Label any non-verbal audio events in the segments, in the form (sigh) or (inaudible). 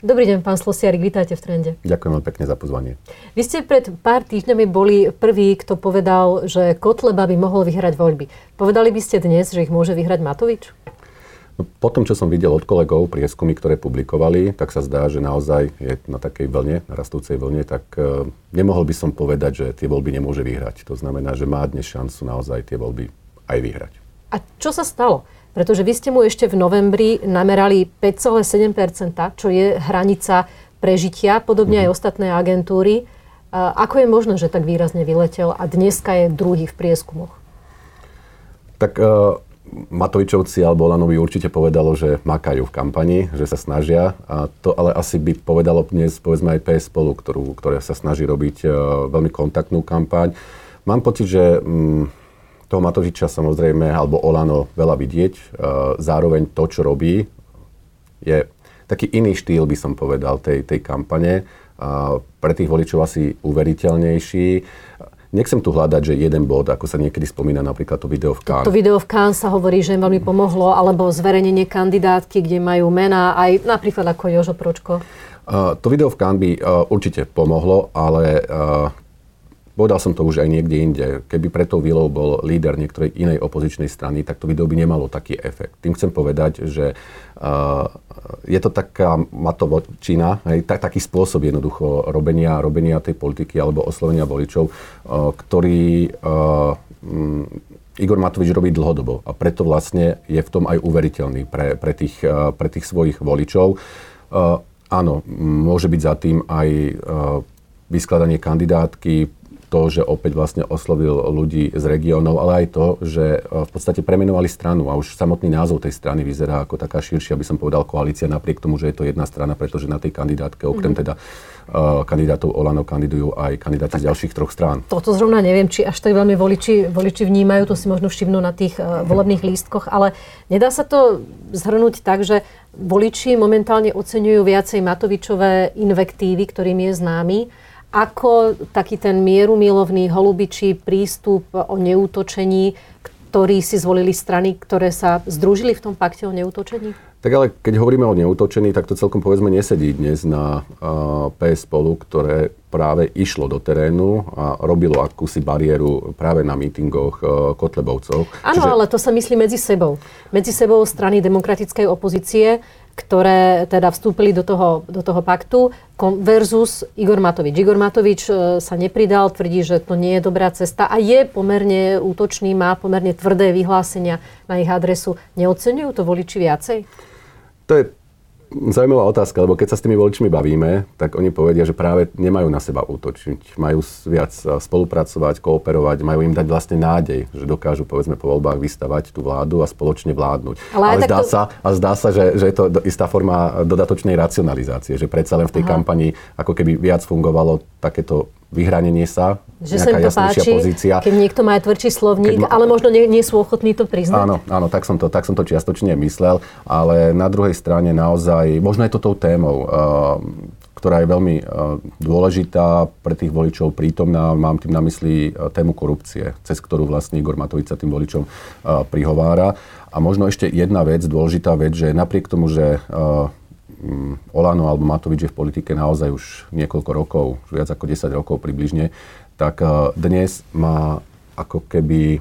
Dobrý deň, pán Slosiarik, vítajte v Trende. Ďakujem vám pekne za pozvanie. Vy ste pred pár týždňami boli prvý, kto povedal, že Kotleba by mohol vyhrať voľby. Povedali by ste dnes, že ich môže vyhrať Matovič? No, po tom, čo som videl od kolegov prieskumy, ktoré publikovali, tak sa zdá, že naozaj je na takej vlne, na rastúcej vlne, tak uh, nemohol by som povedať, že tie voľby nemôže vyhrať. To znamená, že má dnes šancu naozaj tie voľby aj vyhrať. A čo sa stalo? Pretože vy ste mu ešte v novembri namerali 5,7%, čo je hranica prežitia, podobne aj ostatné agentúry. Ako je možné, že tak výrazne vyletel a dneska je druhý v prieskumoch? Tak uh, Matovičovci alebo Olanovi určite povedalo, že makajú v kampani, že sa snažia. A to ale asi by povedalo dnes povedzme aj PS spolu, ktorú, ktoré sa snaží robiť uh, veľmi kontaktnú kampaň. Mám pocit, že um, toho Matoviča samozrejme, alebo Olano veľa vidieť. E, zároveň to, čo robí, je taký iný štýl, by som povedal, tej, tej kampane. Pre tých voličov asi uveriteľnejší. Nechcem tu hľadať, že jeden bod, ako sa niekedy spomína napríklad to video v Cannes. To, to video v Cannes sa hovorí, že im veľmi pomohlo, alebo zverejnenie kandidátky, kde majú mená, aj napríklad ako Jožo Pročko. Uh, to video v Cannes by uh, určite pomohlo, ale uh, Povedal som to už aj niekde inde. Keby pre tou vilou bol líder niektorej inej opozičnej strany, tak to video by nemalo taký efekt. Tým chcem povedať, že uh, je to taká matovočina, hej, tak, taký spôsob jednoducho robenia, robenia tej politiky alebo oslovenia voličov, uh, ktorý uh, Igor Matovič robí dlhodobo a preto vlastne je v tom aj uveriteľný pre, pre, tých, uh, pre tých svojich voličov. Uh, áno, môže byť za tým aj uh, vyskladanie kandidátky, to, že opäť vlastne oslovil ľudí z regiónov, ale aj to, že e, v podstate premenovali stranu a už samotný názov tej strany vyzerá ako taká širšia, by som povedal, koalícia, napriek tomu, že je to jedna strana, pretože na tej kandidátke, okrem mm-hmm. teda uh, kandidátov Olano, kandidujú aj kandidáti z ďalších troch strán. Toto zrovna neviem, či až tak veľmi voliči, voliči vnímajú, to si možno všimnú na tých uh, volebných lístkoch, ale nedá sa to zhrnúť tak, že voliči momentálne oceňujú viacej Matovičové invektívy, ktorým je známy, ako taký ten mierumilovný holubičí prístup o neútočení, ktorý si zvolili strany, ktoré sa združili v tom pakte o neútočení? Tak ale keď hovoríme o neútočení, tak to celkom povedzme nesedí dnes na uh, PS spolu, ktoré práve išlo do terénu a robilo akúsi bariéru práve na mítingoch uh, Kotlebovcov. Áno, Čiže... ale to sa myslí medzi sebou. Medzi sebou strany demokratickej opozície, ktoré teda vstúpili do toho, do toho paktu versus Igor Matovič. Igor Matovič e, sa nepridal, tvrdí, že to nie je dobrá cesta a je pomerne útočný, má pomerne tvrdé vyhlásenia na ich adresu. Neocenujú to voliči viacej? To je zaujímavá otázka, lebo keď sa s tými voličmi bavíme, tak oni povedia, že práve nemajú na seba útočiť. Majú viac e, spolupracovať, kooperovať, majú im dať vlastne nádej, že dokážu povedzme po voľbách vystavať tú vládu a spoločne vládnuť. Ale, Ale zdá, to... sa, a zdá sa, že, že je to istá forma dodatočnej racionalizácie, že predsa len v tej Aha. kampani ako keby viac fungovalo takéto vyhranenie sa, že sa im to páči, pozícia. keď niekto má aj tvrdší slovník, ma... ale možno nie, nie sú ochotní to priznať. Áno, áno tak, som to, tak som to čiastočne myslel, ale na druhej strane naozaj, možno je to tou témou, uh, ktorá je veľmi uh, dôležitá pre tých voličov prítomná, mám tým na mysli uh, tému korupcie, cez ktorú vlastne Igor Matovič sa tým voličom prihovára. A možno ešte jedna vec, dôležitá vec, že napriek tomu, že Olano alebo Matovič je v politike naozaj už niekoľko rokov, už viac ako 10 rokov približne, tak eh, dnes má ako keby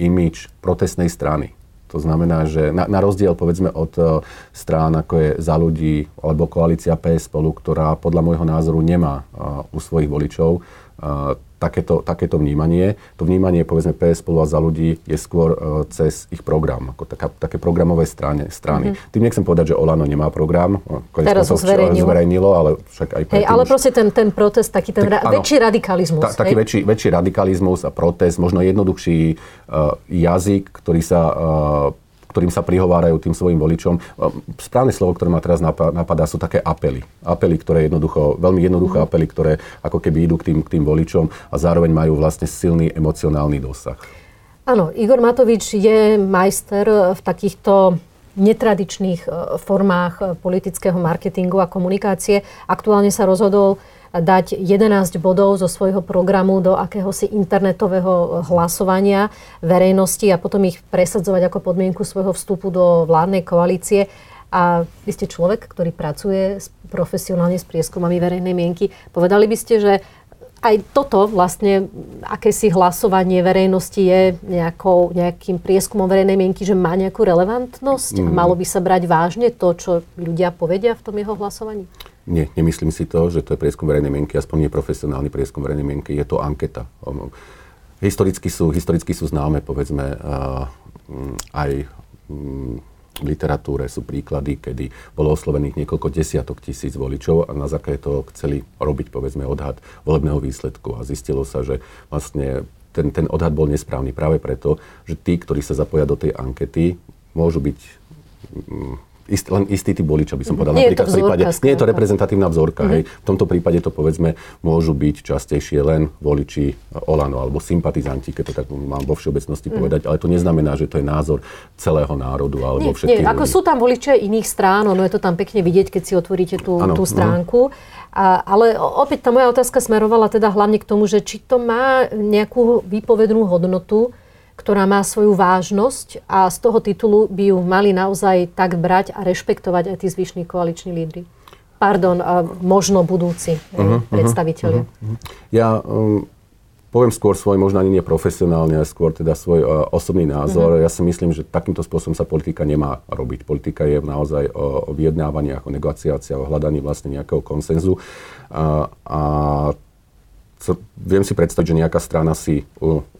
imič protestnej strany. To znamená, že na, na rozdiel povedzme od uh, strán ako je za ľudí alebo koalícia PS spolu, ktorá podľa môjho názoru nemá uh, u svojich voličov takéto, takéto vnímanie. To vnímanie, povedzme, PS spolu a za ľudí je skôr uh, cez ich program, ako taká, také programové strane, strany. Mm-hmm. Tým nechcem povedať, že Olano nemá program. Teraz ho zverejnilo. zverejnilo. ale však aj Hej, ale už... proste ten, ten protest, taký ten tak, ra- áno, väčší radikalizmus. Ta, taký väčší, väčší radikalizmus a protest, možno jednoduchší uh, jazyk, ktorý sa uh, ktorým sa prihovárajú tým svojim voličom. Správne slovo, ktoré ma teraz napadá, sú také apely. Apely, ktoré jednoducho, veľmi jednoduché mm. apely, ktoré ako keby idú k tým, k tým voličom a zároveň majú vlastne silný emocionálny dosah. Áno, Igor Matovič je majster v takýchto netradičných e, formách e, politického marketingu a komunikácie. Aktuálne sa rozhodol dať 11 bodov zo svojho programu do akéhosi internetového hlasovania verejnosti a potom ich presadzovať ako podmienku svojho vstupu do vládnej koalície. A vy ste človek, ktorý pracuje profesionálne s prieskumami verejnej mienky. Povedali by ste, že aj toto vlastne, akési hlasovanie verejnosti je nejakou, nejakým prieskumom verejnej mienky, že má nejakú relevantnosť mm. a malo by sa brať vážne to, čo ľudia povedia v tom jeho hlasovaní? Nie, nemyslím si to, že to je prieskum verejnej mienky, aspoň nie profesionálny prieskum verejnej mienky, je to anketa. Historicky sú, historicky sú známe, povedzme, aj v literatúre sú príklady, kedy bolo oslovených niekoľko desiatok tisíc voličov a na základe toho chceli robiť, povedzme, odhad volebného výsledku. A zistilo sa, že vlastne ten, ten odhad bol nesprávny práve preto, že tí, ktorí sa zapoja do tej ankety, môžu byť ist, len istý typ voliča, by som povedal. Nie Napríklad je to vzorka, prípade, nie je to reprezentatívna vzorka. Mm-hmm. Hej. V tomto prípade to povedzme môžu byť častejšie len voliči Olano alebo sympatizanti, keď to tak mám vo všeobecnosti mm-hmm. povedať, ale to neznamená, že to je názor celého národu alebo nie, všetkých nie, ako sú tam voliči aj iných strán, ono je to tam pekne vidieť, keď si otvoríte tú, ano, tú stránku. A, ale opäť tá moja otázka smerovala teda hlavne k tomu, že či to má nejakú výpovednú hodnotu, ktorá má svoju vážnosť a z toho titulu by ju mali naozaj tak brať a rešpektovať aj tí zvyšní koaliční lídry. Pardon, možno budúci uh-huh, predstaviteľia. Uh-huh, Ja um, poviem skôr svoj, možno ani nie profesionálne, ale skôr teda svoj uh, osobný názor. Uh-huh. Ja si myslím, že takýmto spôsobom sa politika nemá robiť. Politika je naozaj o, o vyjednávaniach, o negociáciách, o hľadaní vlastne nejakého konsenzu. Uh, a viem si predstaviť, že nejaká strana si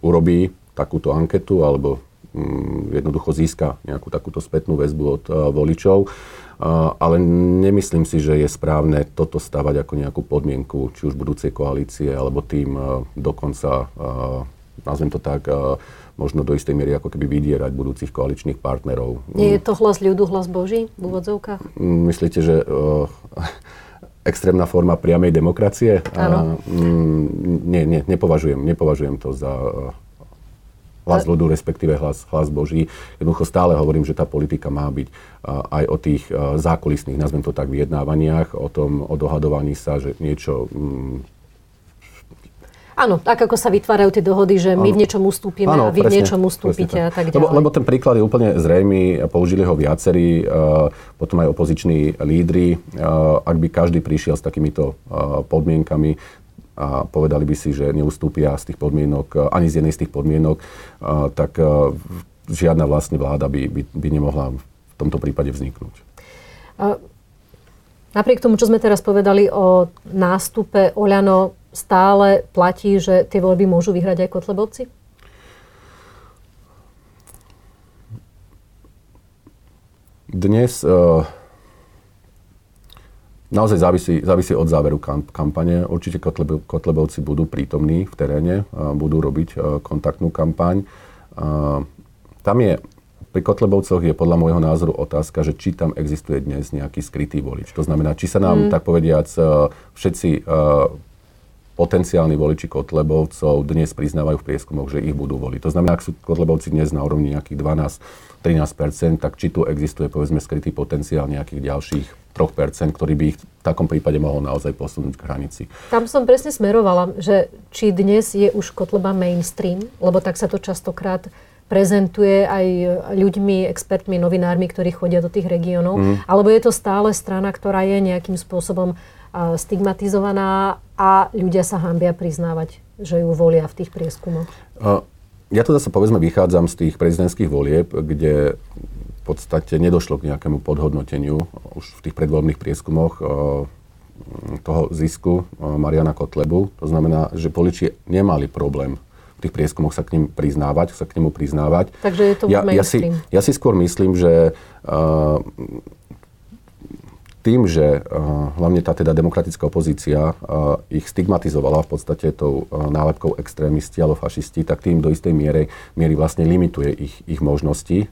urobí takúto anketu alebo mm, jednoducho získa nejakú takúto spätnú väzbu od uh, voličov. Uh, ale nemyslím si, že je správne toto stavať ako nejakú podmienku, či už budúcej koalície, alebo tým uh, dokonca, nazvem to tak, možno do istej miery ako keby vydierať budúcich koaličných partnerov. Nie je to hlas ľudu, hlas Boží v úvodzovkách? Myslíte, že uh, extrémna forma priamej demokracie? Áno. Uh, nie, nie, nepovažujem, nepovažujem to za uh, hlas ľudu, respektíve hlas, hlas Boží. Jednoducho stále hovorím, že tá politika má byť aj o tých zákulisných, nazvem to tak, vyjednávaniach, o tom odohadovaní sa, že niečo mm, Áno, tak ako sa vytvárajú tie dohody, že my v niečom ustúpime ano, a vy presne, v niečom ustúpite a tak ďalej. Lebo, lebo ten príklad je úplne zrejmý, použili ho viacerí, uh, potom aj opoziční lídry. Uh, ak by každý prišiel s takýmito uh, podmienkami, a povedali by si, že neustúpia z tých podmienok, e, ani z jednej z tých podmienok, e, tak e, žiadna vlastne vláda by, by, by nemohla v tomto prípade vzniknúť. A napriek tomu, čo sme teraz povedali o nástupe Oľano, stále platí, že tie voľby môžu vyhrať aj Kotlebovci? Dnes uh, Naozaj závisí, závisí od záveru kampane. Určite Kotlebovci budú prítomní v teréne, budú robiť e, kontaktnú kampaň. Tam je, pri Kotlebovcoch je podľa môjho názoru otázka, že či tam existuje dnes nejaký skrytý volič. To znamená, či sa nám, mm. tak povediac, e, všetci e, potenciálni voliči Kotlebovcov dnes priznávajú v prieskumoch, že ich budú voliť. To znamená, ak sú Kotlebovci dnes na úrovni nejakých 12-13%, tak či tu existuje, povedzme, skrytý potenciál nejakých ďalších 3%, ktorý by ich v takom prípade mohol naozaj posunúť k hranici. Tam som presne smerovala, že či dnes je už Kotleba mainstream, lebo tak sa to častokrát prezentuje aj ľuďmi, expertmi, novinármi, ktorí chodia do tých regiónov, mm. alebo je to stále strana, ktorá je nejakým spôsobom stigmatizovaná a ľudia sa hambia priznávať, že ju volia v tých prieskumoch? Ja to zase povedzme vychádzam z tých prezidentských volieb, kde podstate nedošlo k nejakému podhodnoteniu už v tých predvoľbných prieskumoch eh, toho zisku eh, Mariana Kotlebu. To znamená, že poliči nemali problém v tých prieskumoch sa k ním priznávať, sa k nemu priznávať. Takže je to ja, ja, si, ja si skôr myslím, že uh, tým, že uh, hlavne tá teda demokratická opozícia uh, ich stigmatizovala v podstate tou uh, nálepkou extrémisti alebo fašisti, tak tým do istej miery, miery vlastne limituje ich, ich možnosti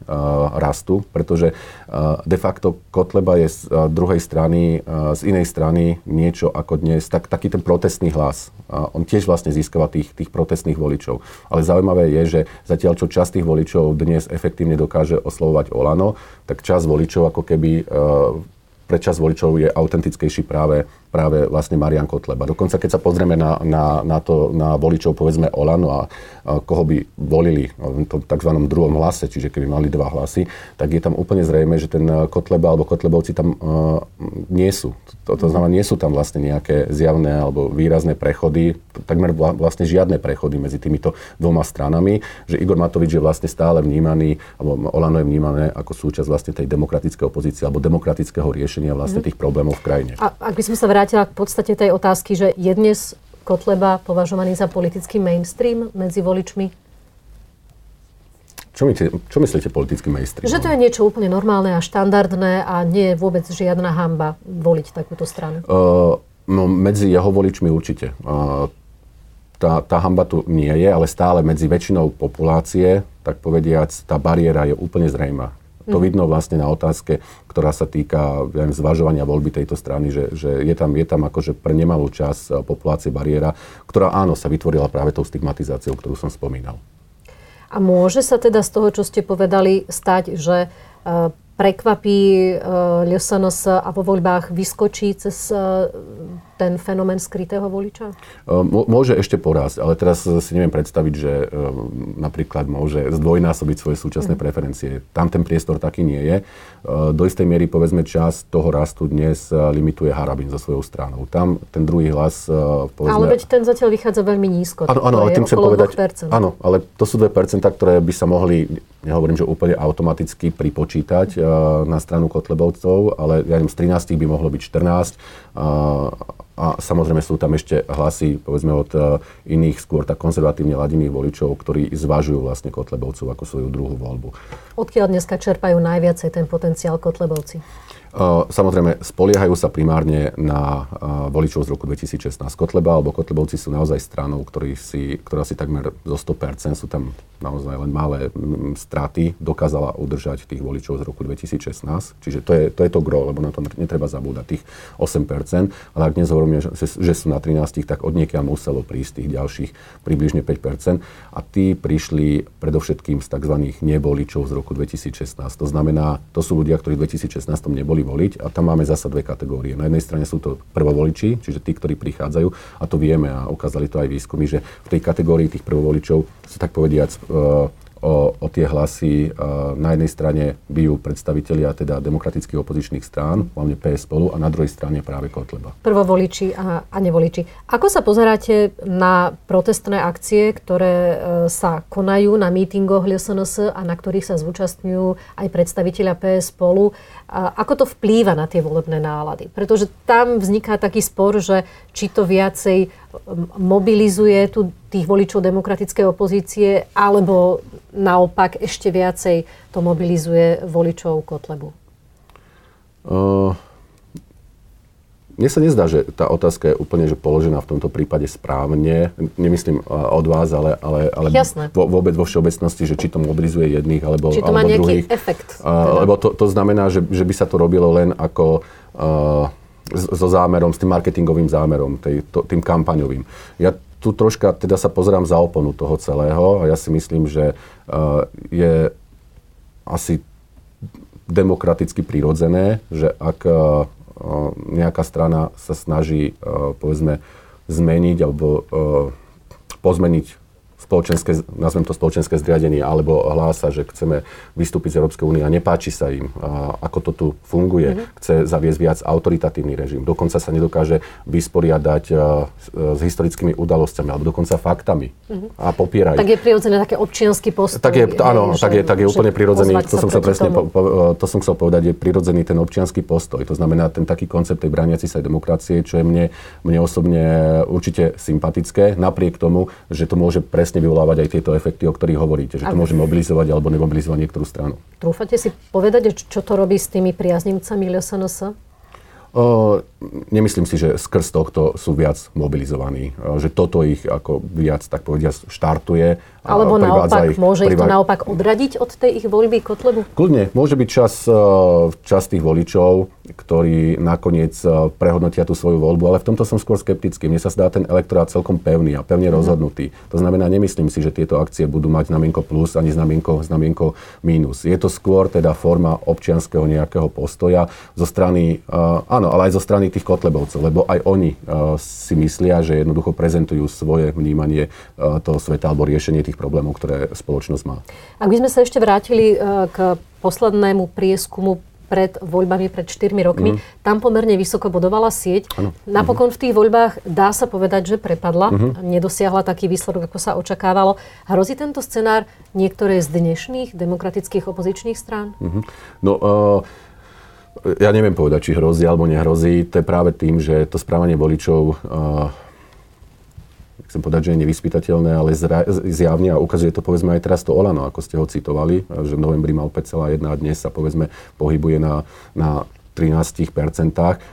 rastu, pretože de facto Kotleba je z druhej strany, z inej strany niečo ako dnes, tak, taký ten protestný hlas. On tiež vlastne získava tých, tých protestných voličov. Ale zaujímavé je, že zatiaľ čo časť tých voličov dnes efektívne dokáže oslovovať Olano, tak časť voličov ako keby pre čas voličov je autentickejší práve, práve vlastne Marian Kotleba. Dokonca keď sa pozrieme na, na, na, to, na voličov povedzme Olano a, a koho by volili v tom tzv. druhom hlase, čiže keby mali dva hlasy, tak je tam úplne zrejme, že ten Kotleba alebo Kotlebovci tam uh, nie sú. To, to znamená, nie sú tam vlastne nejaké zjavné alebo výrazné prechody, takmer vlastne žiadne prechody medzi týmito dvoma stranami, že Igor Matovič je vlastne stále vnímaný, alebo Olano je vnímané ako súčasť vlastne tej demokratickej opozície alebo demokratického riešenia vlastne mm. tých problémov v krajine. A ak by sme sa vrátila k podstate tej otázky, že je dnes Kotleba považovaný za politický mainstream medzi voličmi? Čo, my, čo myslíte politický mainstream? Že to je niečo úplne normálne a štandardné a nie je vôbec žiadna hamba voliť takúto stranu. Uh, no, medzi jeho voličmi určite. Uh, tá, tá hamba tu nie je, ale stále medzi väčšinou populácie, tak povediac, tá bariéra je úplne zrejma. To mm. vidno vlastne na otázke, ktorá sa týka viem, zvažovania voľby tejto strany, že, že je, tam, je tam akože pre nemalú časť eh, populácie bariéra, ktorá áno, sa vytvorila práve tou stigmatizáciou, ktorú som spomínal. A môže sa teda z toho, čo ste povedali, stať, že eh, prekvapí eh, LSNS a vo voľbách vyskočí cez ten fenomén skrytého voliča? Môže ešte porásť, ale teraz si neviem predstaviť, že napríklad môže zdvojnásobiť svoje súčasné mm. preferencie. Tam ten priestor taký nie je. Do istej miery, povedzme, čas toho rastu dnes limituje Harabin so svojou stranou. Tam ten druhý hlas, povedzme... Ale veď ten zatiaľ vychádza veľmi nízko. Áno, áno ale tým chcem povedať... 2%. Áno, ale to sú 2%, ktoré by sa mohli, nehovorím, že úplne automaticky pripočítať na stranu Kotlebovcov, ale ja neviem, z 13 by mohlo byť 14 a samozrejme sú tam ešte hlasy, povedzme, od uh, iných skôr tak konzervatívne ladených voličov, ktorí zvažujú vlastne Kotlebovcov ako svoju druhú voľbu. Odkiaľ dneska čerpajú najviacej ten potenciál Kotlebovci? Samozrejme, spoliehajú sa primárne na voličov z roku 2016. Kotleba alebo Kotlebovci sú naozaj stranou, ktorý si, ktorá si takmer zo 100%, sú tam naozaj len malé straty, dokázala udržať tých voličov z roku 2016. Čiže to je to, je to gro, lebo na to netreba zabúdať, tých 8%. Ale ak dnes hovoríme, že, že sú na 13, tak od niekiaľ muselo prísť tých ďalších približne 5%. A tí prišli predovšetkým z tzv. neboličov z roku 2016. To znamená, to sú ľudia, ktorí v 2016 neboli voliť a tam máme zasa dve kategórie. Na jednej strane sú to prvovoliči, čiže tí, ktorí prichádzajú a to vieme a ukázali to aj výskumy, že v tej kategórii tých prvovoličov sú tak povediac e, o, o tie hlasy na jednej strane bijú predstavitelia teda demokratických opozičných strán, hlavne PS spolu, a na druhej strane práve Kotleba. Prvovoliči a, a nevoliči. Ako sa pozeráte na protestné akcie, ktoré e, sa konajú na mítingoch LSNS a na ktorých sa zúčastňujú aj predstavitelia PS spolu? Ako to vplýva na tie volebné nálady? Pretože tam vzniká taký spor, že či to viacej mobilizuje tu tých voličov demokratickej opozície, alebo naopak ešte viacej to mobilizuje voličov Kotlebu? Uh, mne sa nezdá, že tá otázka je úplne že položená v tomto prípade správne. Nemyslím od vás, ale, ale, ale vo, vôbec vo všeobecnosti, že či to mobilizuje jedných alebo, či to alebo má nejaký druhých. efekt. Uh, lebo to, to znamená, že, že by sa to robilo len ako uh, so zámerom, s tým marketingovým zámerom, tej, to, tým kampaňovým. Ja tu troška teda sa pozerám za oponu toho celého a ja si myslím, že uh, je asi demokraticky prirodzené, že ak uh, nejaká strana sa snaží, uh, povedzme, zmeniť alebo uh, pozmeniť spoločenské, nazvem to spoločenské zriadenie, alebo hlása, že chceme vystúpiť z Európskej únie a nepáči sa im, a ako to tu funguje. Mm-hmm. Chce zaviesť viac autoritatívny režim. Dokonca sa nedokáže vysporiadať s historickými udalosťami, alebo dokonca faktami. Mm-hmm. A popierajú. Tak je prirodzené také občianský postoj. Tak je, áno, že, tak je, tak je úplne prirodzený, to som, chcel presne po, po, to som chcel povedať, je prirodzený ten občianský postoj. To znamená ten taký koncept tej brániaci sa demokracie, čo je mne, mne osobne určite sympatické, napriek tomu, že to môže presne vyvolávať aj tieto efekty, o ktorých hovoríte, že to môže mobilizovať alebo nemobilizovať niektorú stranu. Trúfate si povedať, čo to robí s tými priaznivcami LSNS? Nemyslím si, že skrz tohto sú viac mobilizovaní. Že toto ich ako viac, tak povediať, štartuje. Alebo naopak, ich, môže privá... ich to naopak odradiť od tej ich voľby Kotlebu? Kľudne, môže byť čas, čas tých voličov, ktorí nakoniec prehodnotia tú svoju voľbu, ale v tomto som skôr skeptický. Mne sa zdá ten elektorát celkom pevný a pevne mm. rozhodnutý. To znamená, nemyslím si, že tieto akcie budú mať znamienko plus ani znamienko, znamienko mínus. Je to skôr teda forma občianského nejakého postoja zo strany, uh, áno, ale aj zo strany tých kotlebovcov, lebo aj oni uh, si myslia, že jednoducho prezentujú svoje vnímanie uh, toho sveta alebo riešenie tých problémov, ktoré spoločnosť má. Ak by sme sa ešte vrátili uh, k poslednému prieskumu pred voľbami pred 4 rokmi. Mm. Tam pomerne vysoko bodovala sieť. Ano. Napokon v tých voľbách dá sa povedať, že prepadla. Mm-hmm. Nedosiahla taký výsledok, ako sa očakávalo. Hrozí tento scenár niektoré z dnešných demokratických opozičných strán? Mm-hmm. No, uh... Ja neviem povedať, či hrozí alebo nehrozí. To je práve tým, že to správanie voličov uh, chcem povedať, že je nevyspytateľné, ale zjavne a ukazuje to povedzme aj teraz to Olano, ako ste ho citovali, že v novembri mal 5,1 a dnes sa povedzme pohybuje na, na 13%,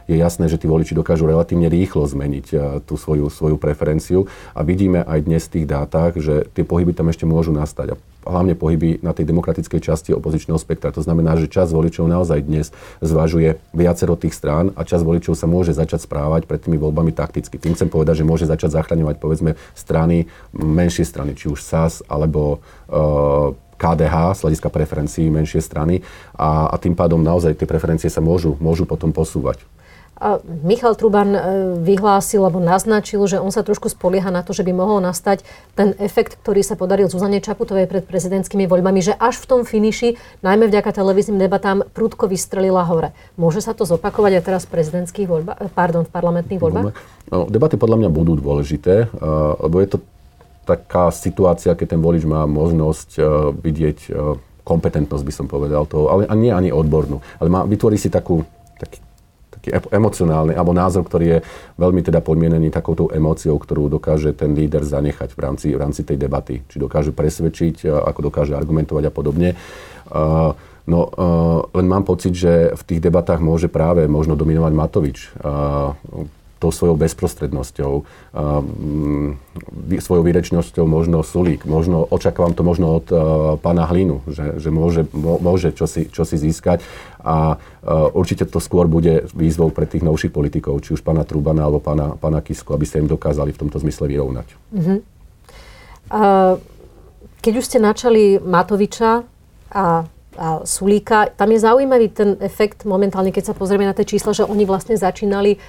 je jasné, že tí voliči dokážu relatívne rýchlo zmeniť e, tú svoju, svoju preferenciu a vidíme aj dnes v tých dátach, že tie pohyby tam ešte môžu nastať. A hlavne pohyby na tej demokratickej časti opozičného spektra. To znamená, že čas voličov naozaj dnes zvažuje viacero tých strán a čas voličov sa môže začať správať pred tými voľbami takticky. Tým chcem povedať, že môže začať zachraňovať povedzme strany, menšie strany, či už SAS alebo uh, KDH z hľadiska preferencií menšie strany a, a tým pádom naozaj tie preferencie sa môžu, môžu potom posúvať. Michal Truban e, vyhlásil alebo naznačil, že on sa trošku spolieha na to, že by mohol nastať ten efekt, ktorý sa podaril Zuzane Čaputovej pred prezidentskými voľbami, že až v tom finiši, najmä vďaka televíznym debatám, prudko vystrelila hore. Môže sa to zopakovať aj teraz v prezidentských voľbách, e, pardon, v parlamentných voľbách? No, debaty podľa mňa budú dôležité, e, lebo je to taká situácia, keď ten volič má možnosť vidieť kompetentnosť, by som povedal, toho, ale nie ani odbornú. Ale má, vytvorí si takú, emocionálny, alebo názor, ktorý je veľmi teda podmienený takouto emóciou, ktorú dokáže ten líder zanechať v rámci, v rámci tej debaty. Či dokáže presvedčiť, uh, ako dokáže argumentovať a podobne. Uh, No, uh, len mám pocit, že v tých debatách môže práve možno dominovať Matovič. Tou svojou bezprostrednosťou, uh, svojou výrečnosťou možno Sulík. Možno, očakávam to možno od uh, pána Hlinu, že, že môže, môže čosi, čosi získať a uh, určite to skôr bude výzvou pre tých novších politikov, či už pána Trubana alebo pána, pána Kisku, aby sa im dokázali v tomto zmysle vyrovnať. Uh-huh. Uh, keď už ste načali Matoviča a a Sulíka. Tam je zaujímavý ten efekt momentálne, keď sa pozrieme na tie čísla, že oni vlastne začínali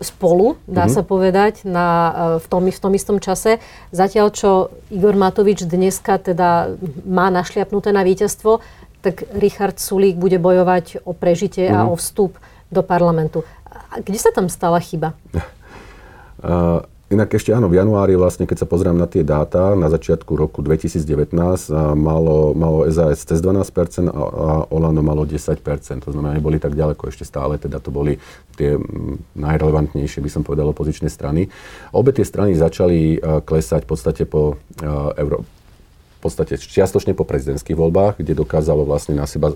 spolu, dá mm-hmm. sa povedať, na, e, v, tom, v tom istom čase. Zatiaľ, čo Igor Matovič dneska teda má našliapnuté na víťazstvo, tak Richard Sulík bude bojovať o prežitie mm-hmm. a mhm. o vstup do parlamentu. A kde sa tam stala chyba? Uh, (laughs) Inak ešte áno, v januári vlastne, keď sa pozriem na tie dáta, na začiatku roku 2019 malo, malo SAS cez 12% a, a Olano malo 10%. To znamená, neboli tak ďaleko ešte stále, teda to boli tie najrelevantnejšie, by som povedal, opozičné strany. Obe tie strany začali klesať v podstate po Euró- v podstate čiastočne po prezidentských voľbách, kde dokázalo vlastne na seba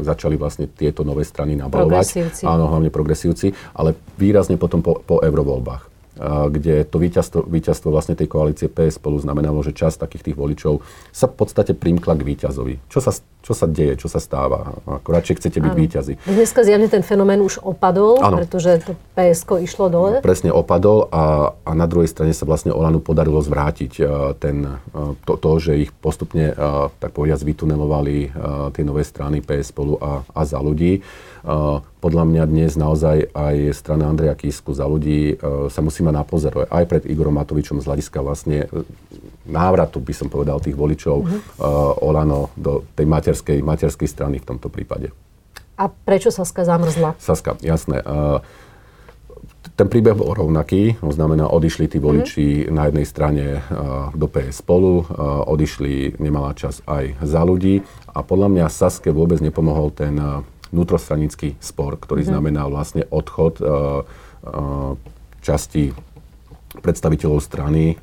začali vlastne tieto nové strany nabalovať. Áno, hlavne progresívci, ale výrazne potom po, po eurovoľbách kde to víťazstvo, víťazstvo vlastne tej koalície PS spolu znamenalo, že časť takých tých voličov sa v podstate primkla k víťazovi. Čo sa, čo sa deje, čo sa stáva? Ako radšej chcete byť víťazi. Dneska zjavne ten fenomén už opadol, ano. pretože to PSK išlo dole. Presne opadol a, a na druhej strane sa vlastne Olanu podarilo zvrátiť ten, to, to, že ich postupne, tak povediac, vytunelovali tie nové strany PS spolu a, a za ľudí podľa mňa dnes naozaj aj strana Andreja Kisku za ľudí e, sa musí mať na pozor aj pred Igorom Matovičom z hľadiska vlastne e, návratu, by som povedal, tých voličov mm-hmm. uh, Olano do tej materskej, materskej strany v tomto prípade. A prečo Saska zamrzla? Saska, jasné. Uh, ten príbeh bol rovnaký, to znamená, odišli tí voliči mm-hmm. na jednej strane uh, do PS spolu, uh, odišli nemalá čas aj za ľudí a podľa mňa Saske vôbec nepomohol ten uh, vnútrostranický spor, ktorý mm-hmm. znamená vlastne odchod uh, uh, časti predstaviteľov strany,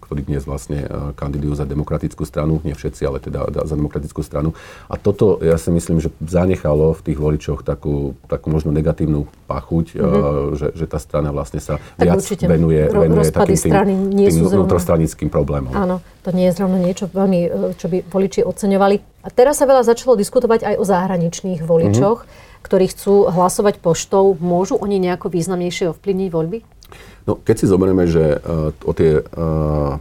ktorí dnes vlastne kandidujú za demokratickú stranu, nie všetci, ale teda za demokratickú stranu. A toto, ja si myslím, že zanechalo v tých voličoch takú, takú možno negatívnu pachuť, mm-hmm. že, že tá strana vlastne sa tak viac venuje, venuje takým tým, tým vnútrostranickým problémom. Áno, to nie je zrovna niečo veľmi, čo by voliči oceňovali. A teraz sa veľa začalo diskutovať aj o zahraničných voličoch, mm-hmm. ktorí chcú hlasovať poštou. Môžu oni nejako významnejšie ovplyvniť voľby? No, keď si zoberieme, že uh, o tie uh,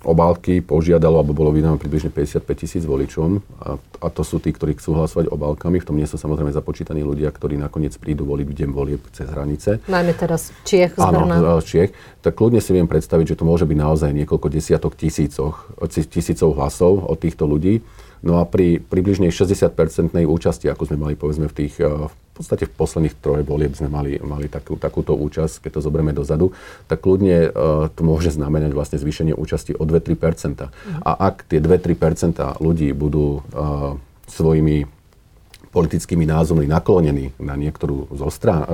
obálky požiadalo, alebo bolo vydané približne 55 tisíc voličom a, a to sú tí, ktorí chcú hlasovať obálkami. V tom nie sú samozrejme započítaní ľudia, ktorí nakoniec prídu voliť v deň volieb cez hranice. Najmä teraz Čiech z Áno, Čiech. Tak kľudne si viem predstaviť, že to môže byť naozaj niekoľko desiatok tisícoch, tisícov hlasov od týchto ľudí. No a pri približne 60-percentnej účasti, ako sme mali povedzme v tých, v podstate v posledných troje volieb sme mali, mali takú, takúto účasť, keď to zoberieme dozadu, tak kľudne uh, to môže znamenať vlastne zvýšenie účasti o 2-3 mm. A ak tie 2-3 ľudí budú uh, svojimi politickými názormi naklonení na niektorú zo strán,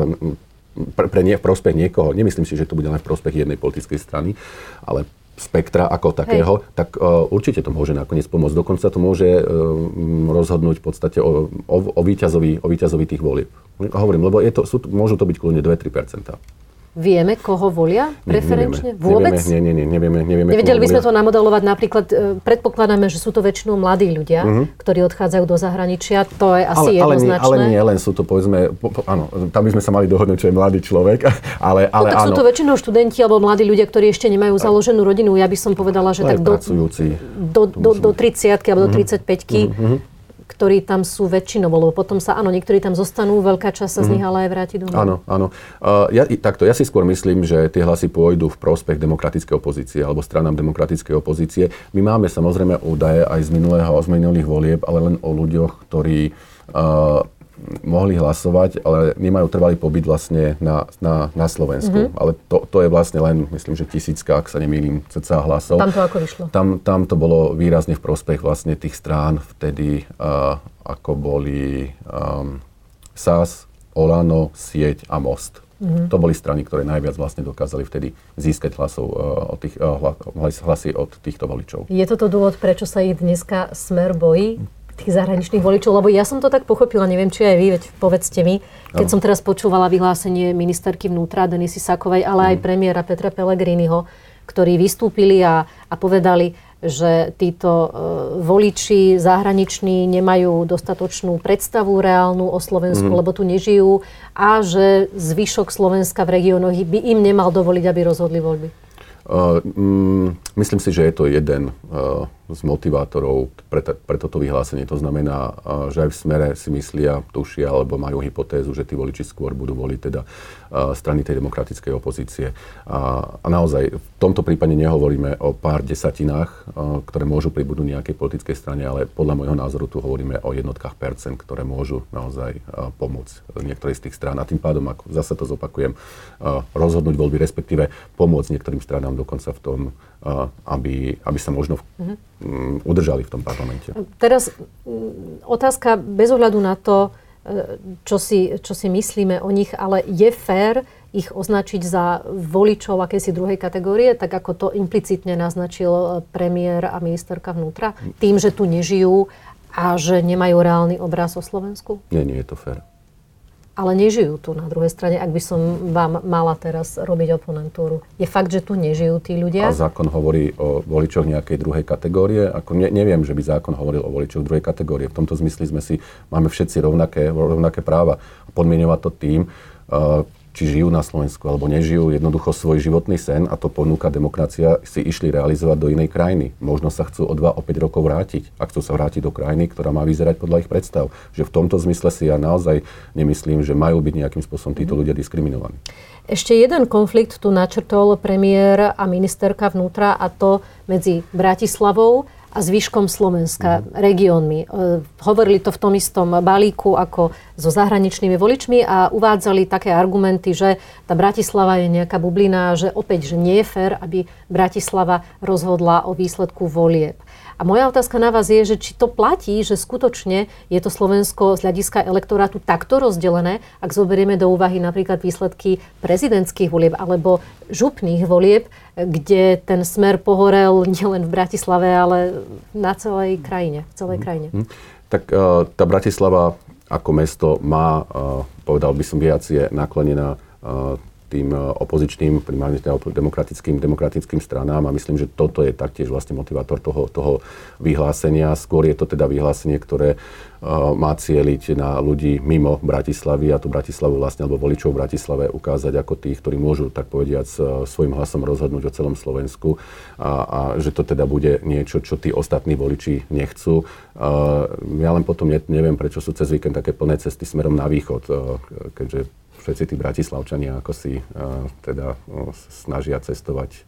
pre, pre nie, prospech niekoho, nemyslím si, že to bude len v prospech jednej politickej strany, ale spektra ako takého, Hej. tak uh, určite to môže nakoniec pomôcť. Dokonca to môže uh, rozhodnúť v podstate o, o, o, víťazovi, o víťazovi tých volieb. Hovorím, lebo je to, sú, môžu to byť kľudne 2-3 Vieme, koho volia preferenčne? Nevieme, Vôbec? Nevieme, nie, nie, nevieme, nevieme. Nevedeli by sme to namodelovať napríklad, e, predpokladáme, že sú to väčšinou mladí ľudia, uh-huh. ktorí odchádzajú do zahraničia, to je asi ale, jednoznačné. Ale nie, ale nie len sú to povedzme, po, po, áno, tam by sme sa mali dohodnúť, čo je mladý človek, ale, (laughs) ale no, tak áno. sú to väčšinou študenti alebo mladí ľudia, ktorí ešte nemajú založenú rodinu. Ja by som povedala, že tak do, do, do, do 30 alebo do 35 uh-huh ktorí tam sú väčšinou, lebo potom sa, áno, niektorí tam zostanú, veľká časť sa z nich mhm. ale aj vráti domov. Áno, áno. Uh, ja, takto, ja si skôr myslím, že tie hlasy pôjdu v prospech demokratickej opozície alebo stranám demokratickej opozície. My máme samozrejme údaje aj z minulého, z minulých volieb, ale len o ľuďoch, ktorí uh, mohli hlasovať, ale nemajú trvalý pobyt vlastne na, na, na Slovensku. Mm-hmm. Ale to, to je vlastne len, myslím, že tisícka, ak sa nemýlim, cca hlasov. Tam to ako vyšlo? Tam, tam to bolo výrazne v prospech vlastne tých strán vtedy, uh, ako boli um, SAS, Olano, Sieť a Most. Mm-hmm. To boli strany, ktoré najviac vlastne dokázali vtedy získať hlasov, uh, od tých, uh, hlasy od týchto voličov. Je toto dôvod, prečo sa ich dneska smer bojí? Tých zahraničných voličov, lebo ja som to tak pochopila, neviem, či aj vy, veď povedzte mi, keď no. som teraz počúvala vyhlásenie ministerky vnútra Denisy Sakovej, ale aj mm. premiéra Petra Pellegriniho, ktorí vystúpili a, a povedali, že títo uh, voliči zahraniční nemajú dostatočnú predstavu reálnu o Slovensku, mm. lebo tu nežijú a že zvyšok Slovenska v regiónoch by im nemal dovoliť, aby rozhodli voľby. Uh, mm, myslím si, že je to jeden uh, z motivátorov pre, pre toto vyhlásenie. To znamená, že aj v smere si myslia, tušia alebo majú hypotézu, že tí voliči skôr budú voliť teda strany tej demokratickej opozície. A, a naozaj v tomto prípade nehovoríme o pár desatinách, ktoré môžu pribudnúť nejakej politickej strane, ale podľa môjho názoru tu hovoríme o jednotkách percent, ktoré môžu naozaj pomôcť niektorej z tých strán. A tým pádom, ako zase to zopakujem, rozhodnúť voľby, respektíve pomôcť niektorým stranám dokonca v tom, aby, aby sa možno mm-hmm. udržali v tom parlamente. Teraz otázka bez ohľadu na to, e, čo si, čo si myslíme o nich, ale je fér ich označiť za voličov akési druhej kategórie, tak ako to implicitne naznačil e, premiér a ministerka vnútra, tým, že tu nežijú a že nemajú reálny obraz o Slovensku? Nie, nie je to fér ale nežijú tu na druhej strane, ak by som vám mala teraz robiť oponentúru. Je fakt, že tu nežijú tí ľudia? A zákon hovorí o voličoch nejakej druhej kategórie? Ako ne, neviem, že by zákon hovoril o voličoch druhej kategórie. V tomto zmysli sme si, máme všetci rovnaké, rovnaké práva. Podmienovať to tým, či žijú na Slovensku alebo nežijú, jednoducho svoj životný sen a to ponúka demokracia, si išli realizovať do inej krajiny. Možno sa chcú o 2, o 5 rokov vrátiť a chcú sa vrátiť do krajiny, ktorá má vyzerať podľa ich predstav. Že v tomto zmysle si ja naozaj nemyslím, že majú byť nejakým spôsobom títo mhm. ľudia diskriminovaní. Ešte jeden konflikt tu načrtol premiér a ministerka vnútra a to medzi Bratislavou a zvyškom Slovenska, mm. regiónmi. E, hovorili to v tom istom balíku ako so zahraničnými voličmi a uvádzali také argumenty, že tá Bratislava je nejaká bublina, že opäť, že nie je fér, aby Bratislava rozhodla o výsledku volieb. A moja otázka na vás je, že či to platí, že skutočne je to Slovensko z hľadiska elektorátu takto rozdelené, ak zoberieme do úvahy napríklad výsledky prezidentských volieb alebo župných volieb, kde ten smer pohorel nielen v Bratislave, ale na celej krajine. V celej mhm. krajine. Mm-hmm. Tak uh, tá Bratislava ako mesto má, uh, povedal by som, viac je naklonená uh, tým e, opozičným, primárne teda demokratickým, demokratickým stranám a myslím, že toto je taktiež vlastne motivátor toho, toho vyhlásenia. Skôr je to teda vyhlásenie, ktoré uh, má cieliť na ľudí mimo Bratislavy a tú Bratislavu vlastne, alebo voličov v Bratislave ukázať ako tých, ktorí môžu, tak povediať, svojim hlasom rozhodnúť o celom Slovensku a, a že to teda bude niečo, čo tí ostatní voliči nechcú. Uh, ja len potom neviem, prečo sú cez víkend také plné cesty smerom na východ, uh, keďže všetci tí bratislavčania ako si uh, teda uh, snažia cestovať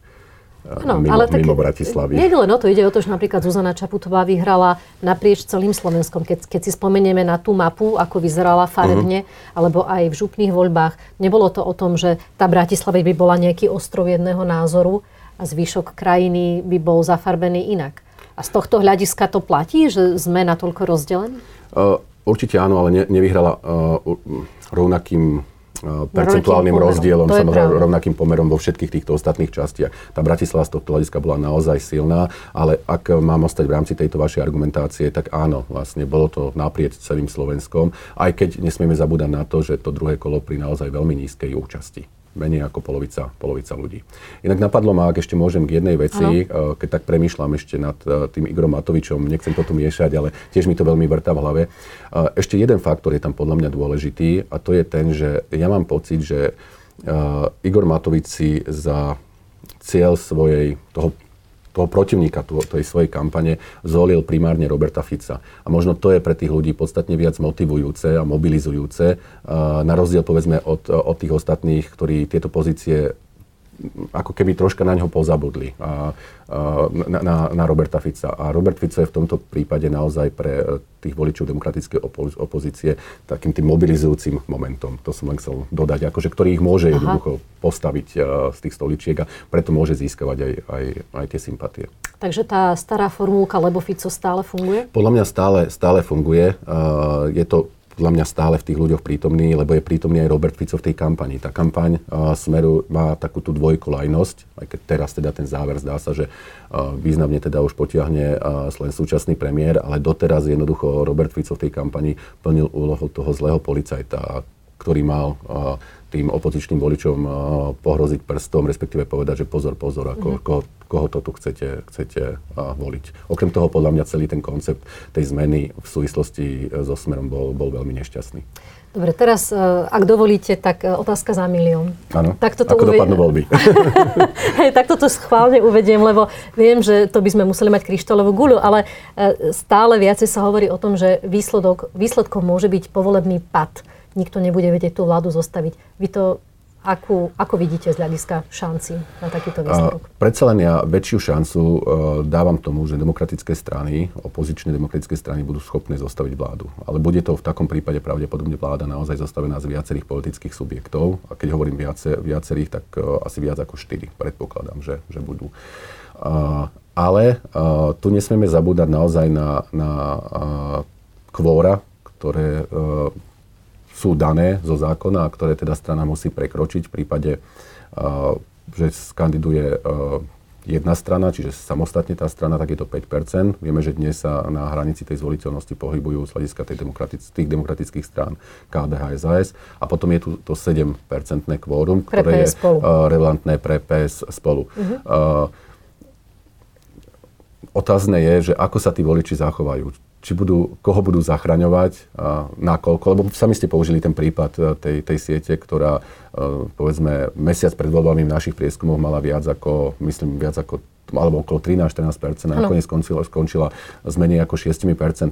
Ano, mimo, ale tak mimo Bratislavy. Nie len o to, ide o to, že napríklad Zuzana Čaputová vyhrala naprieč celým Slovenskom. Keď, keď si spomenieme na tú mapu, ako vyzerala farebne, uh-huh. alebo aj v župných voľbách, nebolo to o tom, že tá Bratislava by bola nejaký ostrov jedného názoru a zvyšok krajiny by bol zafarbený inak. A z tohto hľadiska to platí, že sme natoľko rozdelení? Uh, určite áno, ale ne, nevyhrala uh, rovnakým Percentuálnym rozdielom, samozrejme rovnakým pomerom vo všetkých týchto ostatných častiach. Tá Bratislava z tohto hľadiska bola naozaj silná, ale ak mám ostať v rámci tejto vašej argumentácie, tak áno, vlastne bolo to naprieč celým Slovenskom, aj keď nesmieme zabúdať na to, že to druhé kolo pri naozaj veľmi nízkej účasti menej ako polovica, polovica ľudí. Inak napadlo ma, ak ešte môžem k jednej veci, ano. Eh, keď tak premyšľam ešte nad eh, tým Igorom Matovičom, nechcem to tu miešať, ale tiež mi to veľmi vrta v hlave. Eh, ešte jeden faktor je tam podľa mňa dôležitý a to je ten, že ja mám pocit, že Igor Matovič si za cieľ svojej, toho toho protivníka tej svojej kampane zvolil primárne Roberta Fica. A možno to je pre tých ľudí podstatne viac motivujúce a mobilizujúce, na rozdiel povedzme od, od tých ostatných, ktorí tieto pozície ako keby troška na ňo pozabudli, a, a, na, na, na Roberta Fica. A Robert Fico je v tomto prípade naozaj pre e, tých voličov demokratickej opo- opozície takým tým mobilizujúcim momentom. To som len chcel dodať, akože, ktorý ich môže Aha. jednoducho postaviť uh, z tých stoličiek a preto môže získavať aj, aj, aj tie sympatie. Takže tá stará formulka, lebo Fico stále funguje? Podľa mňa stále, stále funguje. Uh, je to podľa mňa stále v tých ľuďoch prítomný, lebo je prítomný aj Robert Fico v tej kampani. Tá kampaň uh, Smeru má takú tú dvojkolajnosť, aj keď teraz teda ten záver zdá sa, že uh, významne teda už potiahne uh, len súčasný premiér, ale doteraz jednoducho Robert Fico v tej kampani plnil úlohu toho zlého policajta, ktorý mal uh, tým opozičným voličom uh, pohroziť prstom, respektíve povedať, že pozor, pozor, ako, mm-hmm. koho, koho to tu chcete, chcete uh, voliť. Okrem toho, podľa mňa celý ten koncept tej zmeny v súvislosti so Smerom bol, bol veľmi nešťastný. Dobre, teraz, ak dovolíte, tak otázka za milión. Áno, tak toto ako uved... dopadnú voľby. (laughs) hey, tak toto schválne uvediem, lebo viem, že to by sme museli mať kryštálovú guľu, ale stále viacej sa hovorí o tom, že výsledok, výsledkom môže byť povolebný pad nikto nebude vedieť tú vládu zostaviť. Vy to Akú, ako vidíte z hľadiska šanci na takýto výsledok? Predsa len ja väčšiu šancu uh, dávam tomu, že demokratické strany, opozičné demokratické strany budú schopné zostaviť vládu. Ale bude to v takom prípade pravdepodobne vláda naozaj zostavená z viacerých politických subjektov. A keď hovorím viacer, viacerých, tak uh, asi viac ako štyri predpokladám, že, že budú. Uh, ale uh, tu nesmieme zabúdať naozaj na, na uh, kvóra, ktoré sú dané zo zákona a ktoré teda strana musí prekročiť v prípade, že skandiduje jedna strana, čiže samostatne tá strana, tak je to 5% Vieme, že dnes sa na hranici tej zvoliteľnosti pohybujú z hľadiska tej demokratic- tých demokratických strán KDH, SAS. A potom je tu to 7-percentné kvórum, ktoré je uh, relevantné pre PS spolu. Uh-huh. Uh, otázne je, že ako sa tí voliči zachovajú či budú, koho budú zachraňovať a nakoľko, lebo sami ste použili ten prípad e, tej, tej siete, ktorá e, povedzme mesiac pred voľbami v našich prieskumoch mala viac ako, myslím, viac ako alebo okolo 13-14% a nakoniec skončila, skončila s menej ako 6%.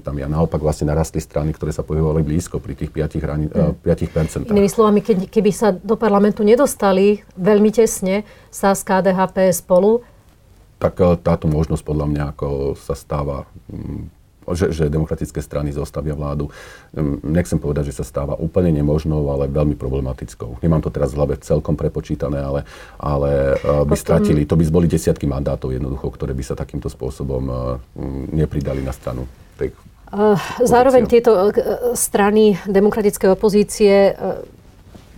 A naopak vlastne narastli strany, ktoré sa pohybovali blízko pri tých 5%. Hrani, mm. 5%. Inými slovami, keď, keby sa do parlamentu nedostali veľmi tesne SAS, KDH, PS spolu, tak e, táto možnosť podľa mňa ako sa stáva že, že demokratické strany zostavia vládu. Hm, nechcem povedať, že sa stáva úplne nemožnou, ale veľmi problematickou. Nemám to teraz v hlave celkom prepočítané, ale, ale uh, by Potom... stratili, to by boli desiatky mandátov jednoducho, ktoré by sa takýmto spôsobom uh, nepridali na stranu tej Zároveň tieto strany demokratickej opozície,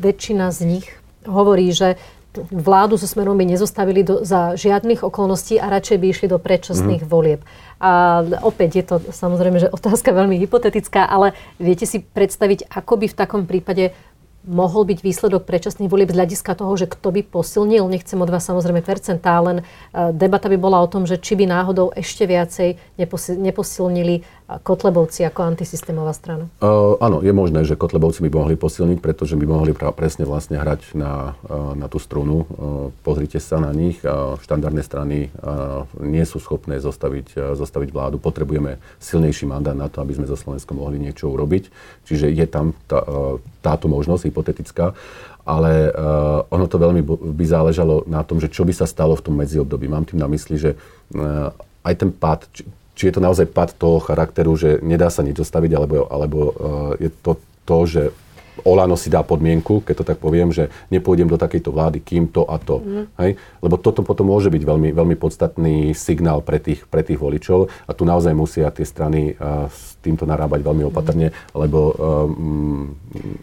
väčšina z nich hovorí, že vládu so Smerom by nezostavili do, za žiadnych okolností a radšej by išli do predčasných mm. volieb. A opäť je to samozrejme, že otázka veľmi hypotetická, ale viete si predstaviť, ako by v takom prípade mohol byť výsledok predčasných volieb z hľadiska toho, že kto by posilnil, nechcem od vás samozrejme percentá, len e, debata by bola o tom, že či by náhodou ešte viacej neposilnili Kotlebovci ako antisystémová strana? Uh, áno, je možné, že Kotlebovci by mohli posilniť, pretože by mohli pra- presne vlastne hrať na, uh, na tú strunu. Uh, pozrite sa na nich. Uh, štandardné strany uh, nie sú schopné zostaviť, uh, zostaviť vládu. Potrebujeme silnejší mandát na to, aby sme zo Slovenskom mohli niečo urobiť. Čiže je tam tá, uh, táto možnosť hypotetická ale uh, ono to veľmi by záležalo na tom, že čo by sa stalo v tom medziobdobí. Mám tým na mysli, že uh, aj ten pád, či je to naozaj pad toho charakteru, že nedá sa nič zostaviť, alebo, alebo uh, je to to, že Olano si dá podmienku, keď to tak poviem, že nepôjdem do takejto vlády, kým to a to. Mm. Hej? Lebo toto potom môže byť veľmi, veľmi podstatný signál pre tých, pre tých voličov a tu naozaj musia tie strany uh, s týmto narábať veľmi opatrne, lebo um,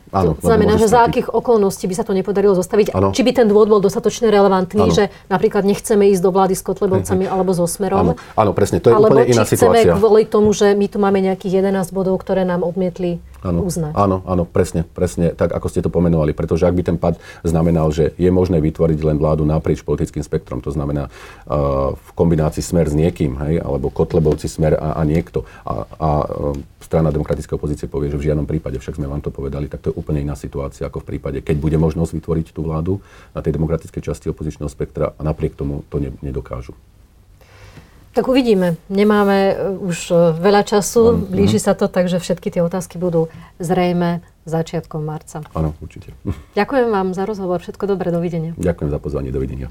áno. To znamená, že za akých okolností by sa to nepodarilo zostaviť? Ano. Či by ten dôvod bol dostatočne relevantný, ano. že napríklad nechceme ísť do vlády s Kotlebovcami uh-huh. alebo so Smerom? Áno. áno, presne, to je alebo úplne iná situácia. Alebo kvôli tomu, že my tu máme nejakých 11 bodov, ktoré nám odmietli áno, uznať. Áno, áno, presne, presne, tak ako ste to pomenovali. Pretože ak by ten pad znamenal, že je možné vytvoriť len vládu naprieč politickým spektrom, to znamená uh, v kombinácii smer s niekým, hej, alebo Kotlebovci smer a, a niekto. A, a uh, strana demokratickej opozície povie, že v žiadnom prípade, však sme vám to povedali, tak to je úplne iná situácia ako v prípade, keď bude možnosť vytvoriť tú vládu na tej demokratickej časti opozičného spektra a napriek tomu to ne, nedokážu. Tak uvidíme. Nemáme e, už e, veľa času, mm, blíži sa to, takže všetky tie otázky budú zrejme začiatkom marca. Áno, určite. Ďakujem vám za rozhovor, všetko dobré, dovidenia. Ďakujem za pozvanie, dovidenia.